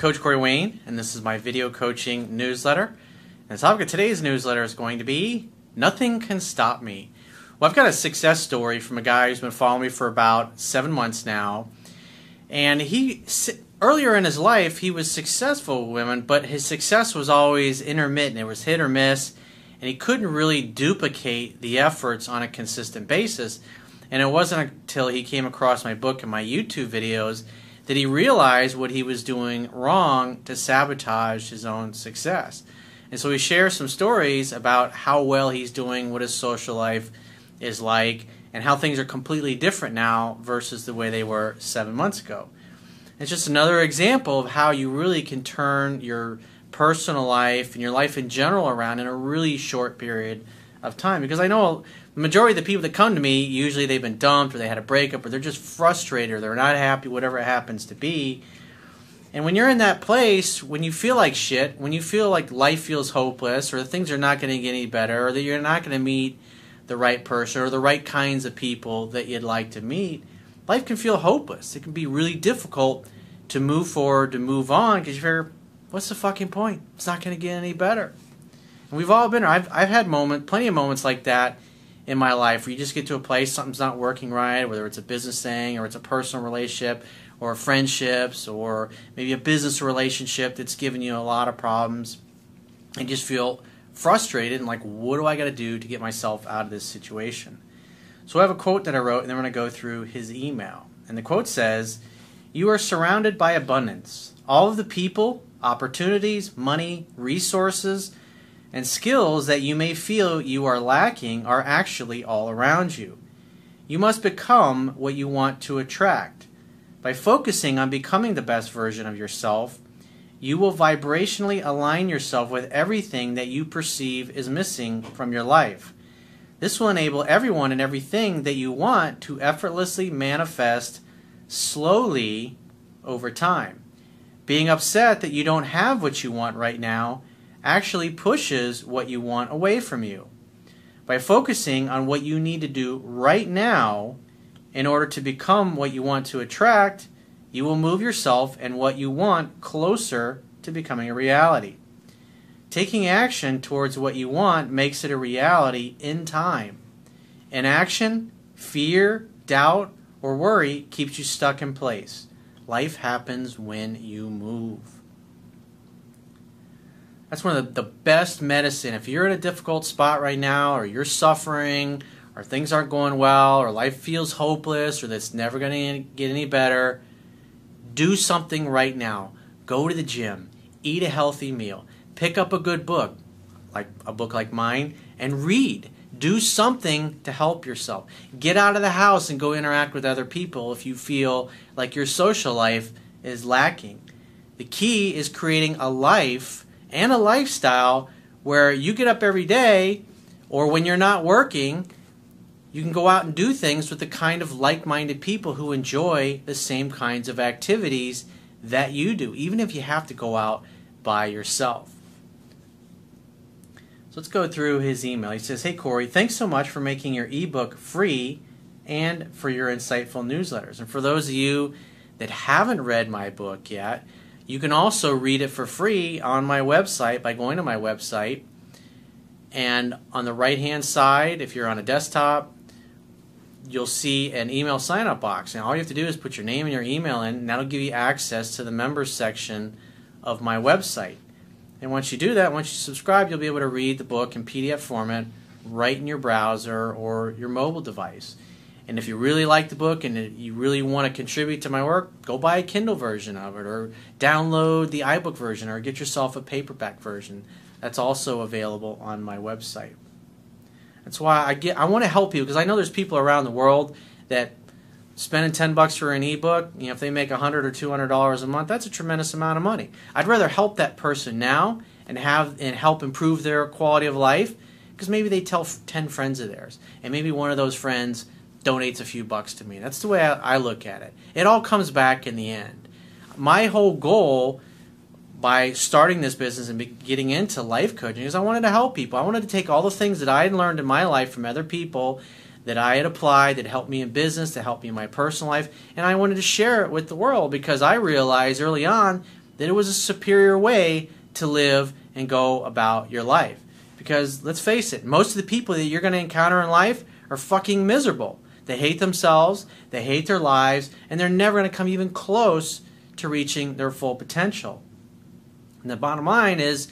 Coach Corey Wayne, and this is my video coaching newsletter. And the topic of today's newsletter is going to be Nothing Can Stop Me. Well, I've got a success story from a guy who's been following me for about seven months now. And he, earlier in his life, he was successful with women, but his success was always intermittent. It was hit or miss, and he couldn't really duplicate the efforts on a consistent basis. And it wasn't until he came across my book and my YouTube videos that he realize what he was doing wrong to sabotage his own success. And so he shares some stories about how well he's doing, what his social life is like, and how things are completely different now versus the way they were seven months ago. It's just another example of how you really can turn your personal life and your life in general around in a really short period of time. Because I know the majority of the people that come to me, usually they've been dumped or they had a breakup or they're just frustrated or they're not happy, whatever it happens to be. And when you're in that place, when you feel like shit, when you feel like life feels hopeless or things are not going to get any better or that you're not going to meet the right person or the right kinds of people that you'd like to meet, life can feel hopeless. It can be really difficult to move forward, to move on because you figure, what's the fucking point? It's not going to get any better. And we've all been there. I've, I've had moments, plenty of moments like that in my life where you just get to a place something's not working right, whether it's a business thing or it's a personal relationship or friendships or maybe a business relationship that's given you a lot of problems and just feel frustrated and like what do I got to do to get myself out of this situation. So I have a quote that I wrote and then we're going to go through his email. And the quote says, "You are surrounded by abundance. All of the people, opportunities, money, resources, and skills that you may feel you are lacking are actually all around you. You must become what you want to attract. By focusing on becoming the best version of yourself, you will vibrationally align yourself with everything that you perceive is missing from your life. This will enable everyone and everything that you want to effortlessly manifest slowly over time. Being upset that you don't have what you want right now actually pushes what you want away from you. By focusing on what you need to do right now in order to become what you want to attract, you will move yourself and what you want closer to becoming a reality. Taking action towards what you want makes it a reality in time. Inaction, fear, doubt, or worry keeps you stuck in place. Life happens when you move. That's one of the, the best medicine. If you're in a difficult spot right now, or you're suffering, or things aren't going well, or life feels hopeless, or that's never going to get any better, do something right now. Go to the gym, eat a healthy meal, pick up a good book, like a book like mine, and read. Do something to help yourself. Get out of the house and go interact with other people if you feel like your social life is lacking. The key is creating a life and a lifestyle where you get up every day or when you're not working, you can go out and do things with the kind of like minded people who enjoy the same kinds of activities that you do, even if you have to go out by yourself. So let's go through his email. He says, Hey Corey, thanks so much for making your ebook free and for your insightful newsletters. And for those of you that haven't read my book yet, you can also read it for free on my website by going to my website. And on the right hand side, if you're on a desktop, you'll see an email sign up box. And all you have to do is put your name and your email in, and that'll give you access to the members section of my website. And once you do that, once you subscribe, you'll be able to read the book in PDF format right in your browser or your mobile device. And if you really like the book and you really want to contribute to my work, go buy a Kindle version of it or download the iBook version or get yourself a paperback version. That's also available on my website. That's why I get I want to help you because I know there's people around the world that spending 10 bucks for an ebook, you know, if they make 100 or 200 dollars a month, that's a tremendous amount of money. I'd rather help that person now and have and help improve their quality of life because maybe they tell 10 friends of theirs and maybe one of those friends donates a few bucks to me. That's the way I, I look at it. It all comes back in the end. My whole goal by starting this business and getting into life coaching is I wanted to help people. I wanted to take all the things that I had learned in my life from other people that I had applied that helped me in business, that helped me in my personal life, and I wanted to share it with the world because I realized early on that it was a superior way to live and go about your life. Because let's face it, most of the people that you're going to encounter in life are fucking miserable. They hate themselves, they hate their lives, and they're never going to come even close to reaching their full potential. And the bottom line is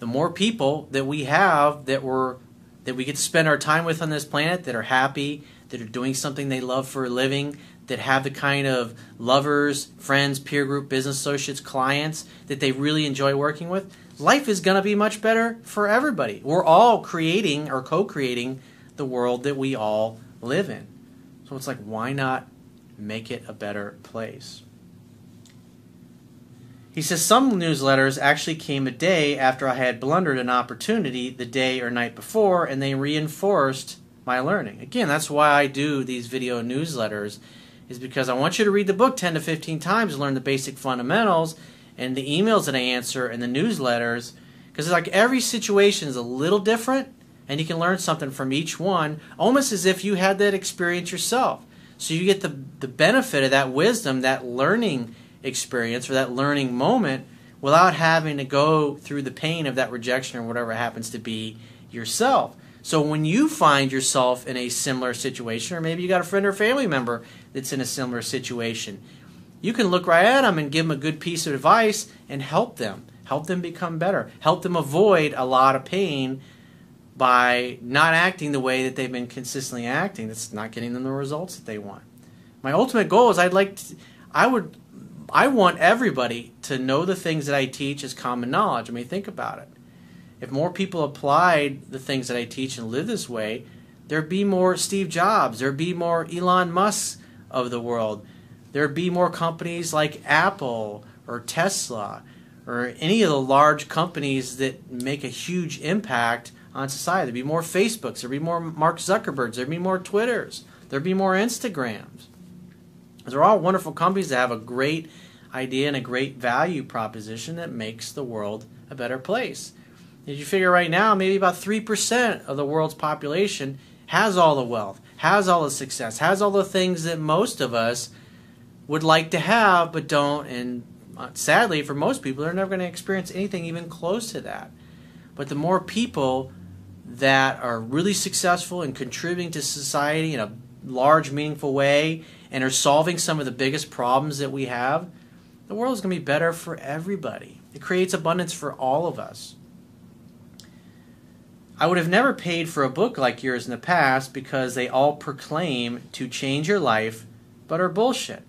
the more people that we have that we're that we get to spend our time with on this planet that are happy, that are doing something they love for a living, that have the kind of lovers, friends, peer group, business associates, clients that they really enjoy working with, life is going to be much better for everybody. We're all creating or co creating the world that we all live in. So it's like, why not make it a better place? He says some newsletters actually came a day after I had blundered an opportunity the day or night before, and they reinforced my learning. Again, that's why I do these video newsletters is because I want you to read the book 10 to 15 times learn the basic fundamentals and the emails that I answer and the newsletters because like every situation is a little different and you can learn something from each one almost as if you had that experience yourself. So you get the the benefit of that wisdom, that learning experience or that learning moment without having to go through the pain of that rejection or whatever happens to be yourself. So when you find yourself in a similar situation, or maybe you got a friend or family member that's in a similar situation, you can look right at them and give them a good piece of advice and help them. Help them become better. Help them avoid a lot of pain by not acting the way that they've been consistently acting. That's not getting them the results that they want. My ultimate goal is I'd like to, I would I want everybody to know the things that I teach as common knowledge. I mean, think about it if more people applied the things that I teach and live this way, there'd be more Steve Jobs, there'd be more Elon Musk of the world, there'd be more companies like Apple or Tesla or any of the large companies that make a huge impact on society. There'd be more Facebooks, there'd be more Mark Zuckerbergs, there'd be more Twitters, there'd be more Instagrams. Those are all wonderful companies that have a great idea and a great value proposition that makes the world a better place. Did you figure right now, maybe about 3% of the world's population has all the wealth, has all the success, has all the things that most of us would like to have but don't. And uh, sadly, for most people, they're never going to experience anything even close to that. But the more people that are really successful and contributing to society in a large, meaningful way and are solving some of the biggest problems that we have, the world is going to be better for everybody. It creates abundance for all of us. I would have never paid for a book like yours in the past because they all proclaim to change your life but are bullshit.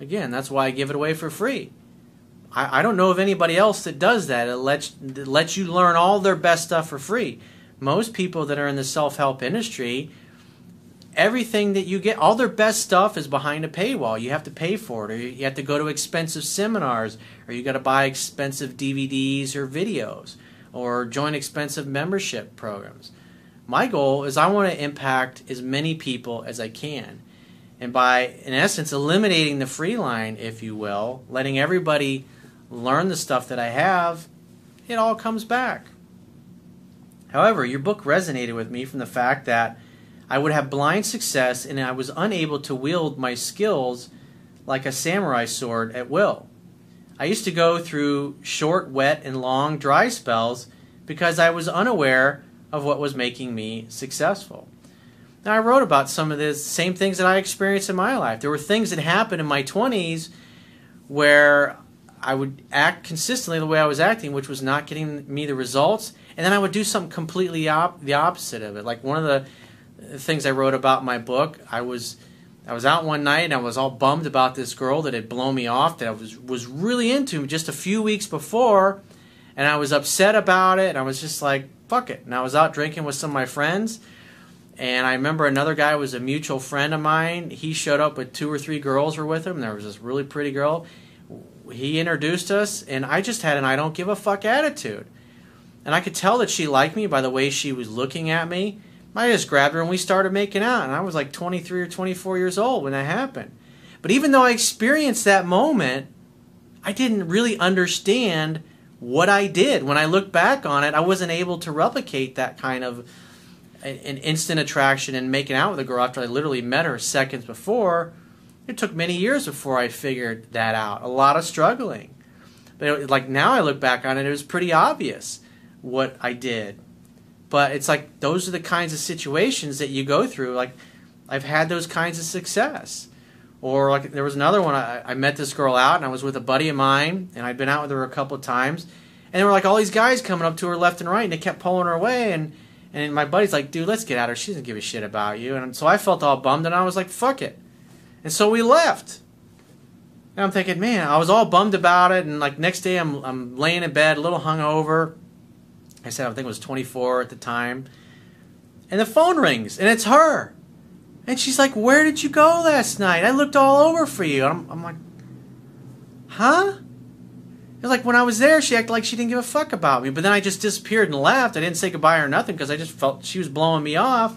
Again, that's why I give it away for free. I, I don't know of anybody else that does that. It lets, it lets you learn all their best stuff for free. Most people that are in the self help industry, everything that you get, all their best stuff is behind a paywall. You have to pay for it, or you have to go to expensive seminars, or you got to buy expensive DVDs or videos or join expensive membership programs. My goal is I want to impact as many people as I can. And by, in essence, eliminating the free line, if you will, letting everybody learn the stuff that I have, it all comes back. However, your book resonated with me from the fact that I would have blind success and I was unable to wield my skills like a samurai sword at will. I used to go through short, wet, and long dry spells because I was unaware of what was making me successful. Now, I wrote about some of the same things that I experienced in my life. There were things that happened in my 20s where I would act consistently the way I was acting, which was not getting me the results, and then I would do something completely op- the opposite of it. Like one of the things I wrote about my book, I was I was out one night and I was all bummed about this girl that had blown me off that I was was really into just a few weeks before, and I was upset about it. And I was just like, "Fuck it!" And I was out drinking with some of my friends, and I remember another guy was a mutual friend of mine. He showed up with two or three girls were with him. There was this really pretty girl. He introduced us, and I just had an "I don't give a fuck" attitude, and I could tell that she liked me by the way she was looking at me I just grabbed her and we started making out. And I was like 23 or 24 years old when that happened. But even though I experienced that moment, I didn't really understand what I did. When I look back on it, I wasn't able to replicate that kind of an instant attraction and making out with a girl after I literally met her seconds before. It took many years before I figured that out. A lot of struggling. But it, like now I look back on it, it was pretty obvious what I did. But it's like those are the kinds of situations that you go through. Like I've had those kinds of success. Or like there was another one. I, I met this girl out, and I was with a buddy of mine, and I'd been out with her a couple of times, and there were like all these guys coming up to her left and right, and they kept pulling her away, and and my buddy's like, dude, let's get out of her. She doesn't give a shit about you. And so I felt all bummed, and I was like, fuck it. And so we left. And I'm thinking, man, I was all bummed about it. And like next day, I'm I'm laying in bed, a little hungover. I said I think it was 24 at the time, and the phone rings, and it's her. And she's like, Where did you go last night? I looked all over for you. I'm, I'm like, Huh? It was like when I was there, she acted like she didn't give a fuck about me. But then I just disappeared and left. I didn't say goodbye or nothing because I just felt she was blowing me off.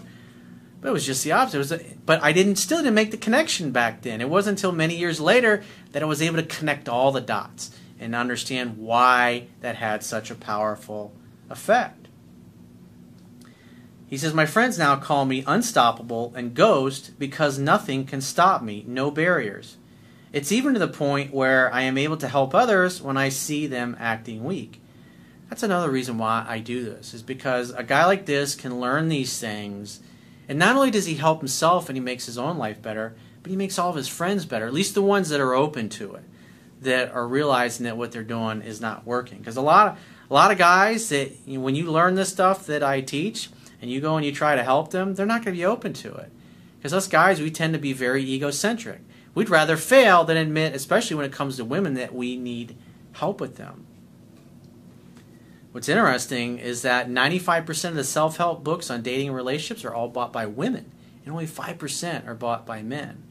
But it was just the opposite. It was, a, but I didn't still didn't make the connection back then. It wasn't until many years later that I was able to connect all the dots and understand why that had such a powerful effect. He says, My friends now call me unstoppable and ghost because nothing can stop me, no barriers. It's even to the point where I am able to help others when I see them acting weak. That's another reason why I do this, is because a guy like this can learn these things, and not only does he help himself and he makes his own life better, but he makes all of his friends better, at least the ones that are open to it, that are realizing that what they're doing is not working. Because a lot of a lot of guys that when you learn this stuff that I teach, and you go and you try to help them, they're not going to be open to it. Because us guys, we tend to be very egocentric. We'd rather fail than admit, especially when it comes to women, that we need help with them. What's interesting is that 95% of the self help books on dating and relationships are all bought by women, and only 5% are bought by men.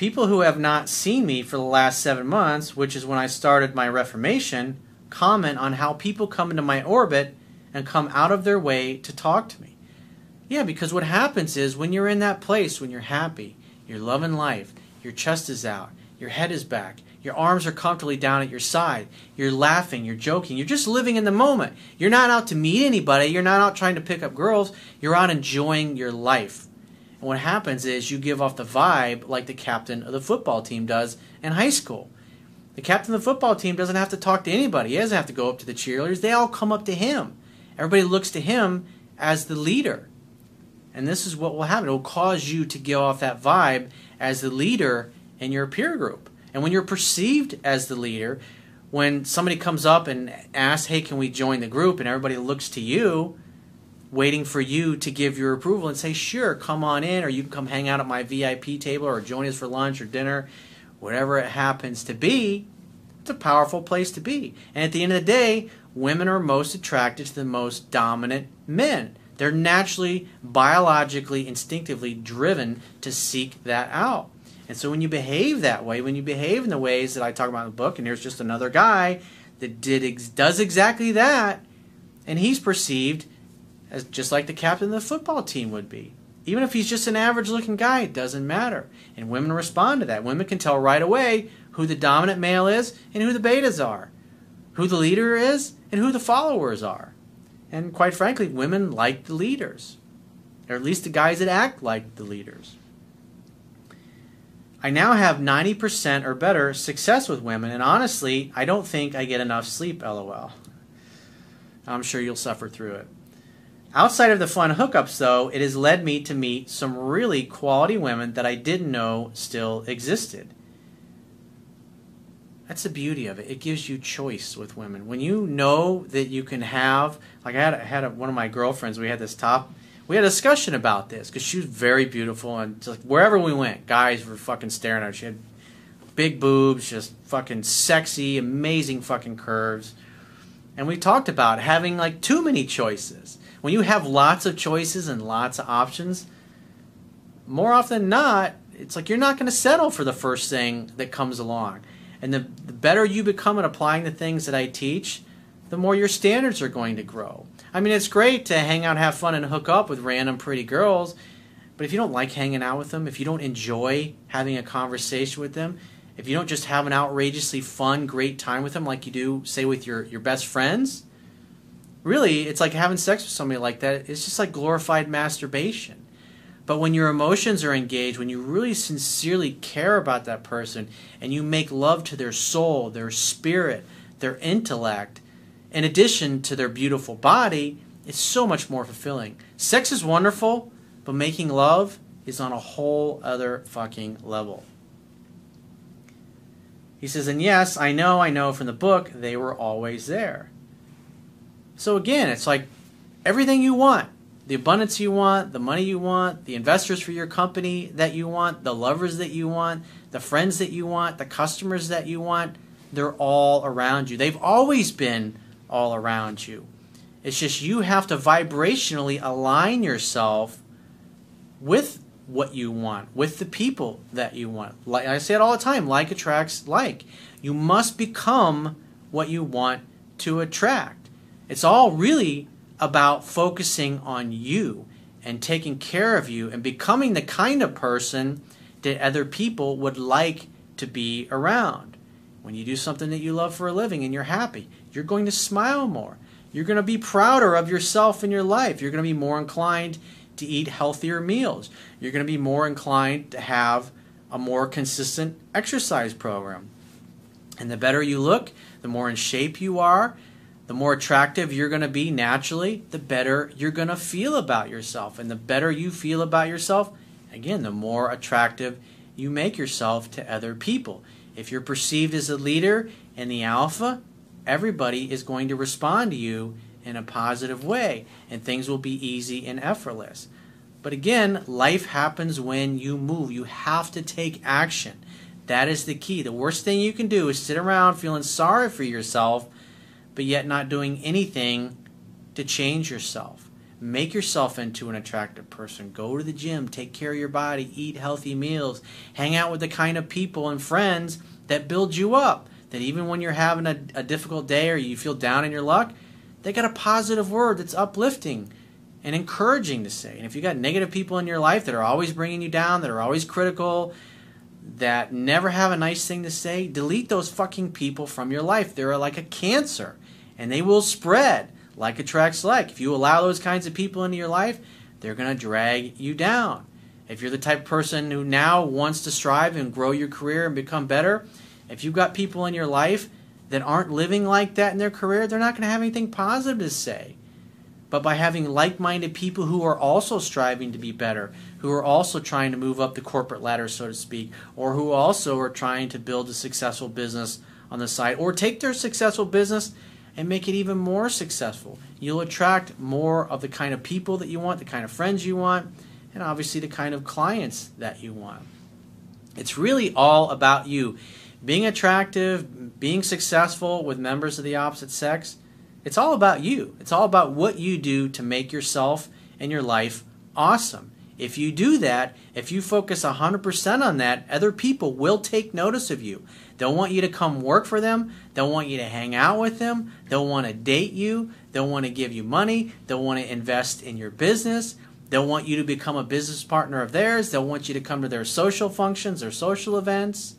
People who have not seen me for the last seven months, which is when I started my Reformation, comment on how people come into my orbit and come out of their way to talk to me. Yeah, because what happens is when you're in that place, when you're happy, you're loving life, your chest is out, your head is back, your arms are comfortably down at your side, you're laughing, you're joking, you're just living in the moment. You're not out to meet anybody, you're not out trying to pick up girls, you're out enjoying your life. And what happens is you give off the vibe like the captain of the football team does in high school. The captain of the football team doesn't have to talk to anybody. He doesn't have to go up to the cheerleaders. They all come up to him. Everybody looks to him as the leader. And this is what will happen. It will cause you to give off that vibe as the leader in your peer group. And when you're perceived as the leader, when somebody comes up and asks, hey, can we join the group? And everybody looks to you, waiting for you to give your approval and say, sure, come on in, or you can come hang out at my VIP table, or join us for lunch or dinner, whatever it happens to be. It's a powerful place to be. And at the end of the day, women are most attracted to the most dominant men. They're naturally, biologically, instinctively driven to seek that out. And so when you behave that way, when you behave in the ways that I talk about in the book, and here's just another guy that did ex- does exactly that, and he's perceived as just like the captain of the football team would be. Even if he's just an average looking guy, it doesn't matter. And women respond to that. Women can tell right away who the dominant male is and who the betas are, who the leader is and who the followers are. And quite frankly, women like the leaders, or at least the guys that act like the leaders. I now have 90% or better success with women, and honestly, I don't think I get enough sleep, lol. I'm sure you'll suffer through it. Outside of the fun hookups, though, it has led me to meet some really quality women that I didn't know still existed. That's the beauty of it. It gives you choice with women. When you know that you can have, like I had, I had a, one of my girlfriends. We had this top. We had a discussion about this because she was very beautiful, and just wherever we went, guys were fucking staring at her. She had big boobs, just fucking sexy, amazing fucking curves. And we talked about having like too many choices. When you have lots of choices and lots of options, more often than not, it's like you're not going to settle for the first thing that comes along. And the, the better you become at applying the things that I teach, the more your standards are going to grow. I mean, it's great to hang out, have fun, and hook up with random pretty girls, but if you don't like hanging out with them, if you don't enjoy having a conversation with them, if you don't just have an outrageously fun, great time with them like you do, say, with your, your best friends, really, it's like having sex with somebody like that. It's just like glorified masturbation. But when your emotions are engaged, when you really sincerely care about that person and you make love to their soul, their spirit, their intellect, in addition to their beautiful body, it's so much more fulfilling. Sex is wonderful, but making love is on a whole other fucking level. He says, and yes, I know, I know from the book, they were always there. So again, it's like everything you want the abundance you want, the money you want, the investors for your company that you want, the lovers that you want, the friends that you want, the customers that you want they're all around you. They've always been all around you. It's just you have to vibrationally align yourself with what you want, with the people that you want. Like I say it all the time, like attracts like. You must become what you want to attract. It's all really about focusing on you and taking care of you and becoming the kind of person that other people would like to be around. When you do something that you love for a living and you're happy, you're going to smile more. You're going to be prouder of yourself in your life. You're going to be more inclined to eat healthier meals. You're going to be more inclined to have a more consistent exercise program. And the better you look, the more in shape you are, the more attractive you're going to be naturally, the better you're going to feel about yourself. And the better you feel about yourself, again, the more attractive you make yourself to other people. If you're perceived as a leader in the alpha, everybody is going to respond to you in a positive way, and things will be easy and effortless. But again, life happens when you move. You have to take action. That is the key. The worst thing you can do is sit around feeling sorry for yourself, but yet not doing anything to change yourself. Make yourself into an attractive person. Go to the gym, take care of your body, eat healthy meals, hang out with the kind of people and friends that build you up. That even when you're having a, a difficult day or you feel down in your luck, they got a positive word that's uplifting and encouraging to say. And if you got negative people in your life that are always bringing you down, that are always critical, that never have a nice thing to say, delete those fucking people from your life. They're like a cancer and they will spread like attracts like. If you allow those kinds of people into your life, they're going to drag you down. If you're the type of person who now wants to strive and grow your career and become better, if you've got people in your life that aren't living like that in their career, they're not going to have anything positive to say. But by having like minded people who are also striving to be better, who are also trying to move up the corporate ladder, so to speak, or who also are trying to build a successful business on the side, or take their successful business and make it even more successful, you'll attract more of the kind of people that you want, the kind of friends you want, and obviously the kind of clients that you want. It's really all about you. Being attractive, being successful with members of the opposite sex, it's all about you. It's all about what you do to make yourself and your life awesome. If you do that, if you focus 100% on that, other people will take notice of you. They'll want you to come work for them. They'll want you to hang out with them. They'll want to date you. They'll want to give you money. They'll want to invest in your business. They'll want you to become a business partner of theirs. They'll want you to come to their social functions, their social events.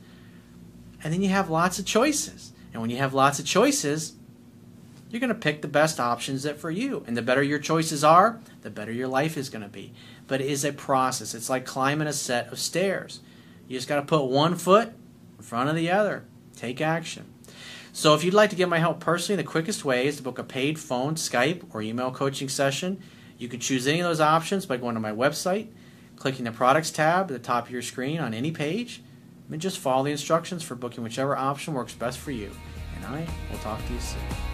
And then you have lots of choices. And when you have lots of choices, you're going to pick the best options that for you. And the better your choices are, the better your life is going to be. But it is a process. It's like climbing a set of stairs. You just got to put one foot in front of the other. Take action. So if you'd like to get my help personally, the quickest way is to book a paid phone, Skype, or email coaching session. You can choose any of those options by going to my website, clicking the products tab at the top of your screen on any page, and just follow the instructions for booking whichever option works best for you. And I will talk to you soon.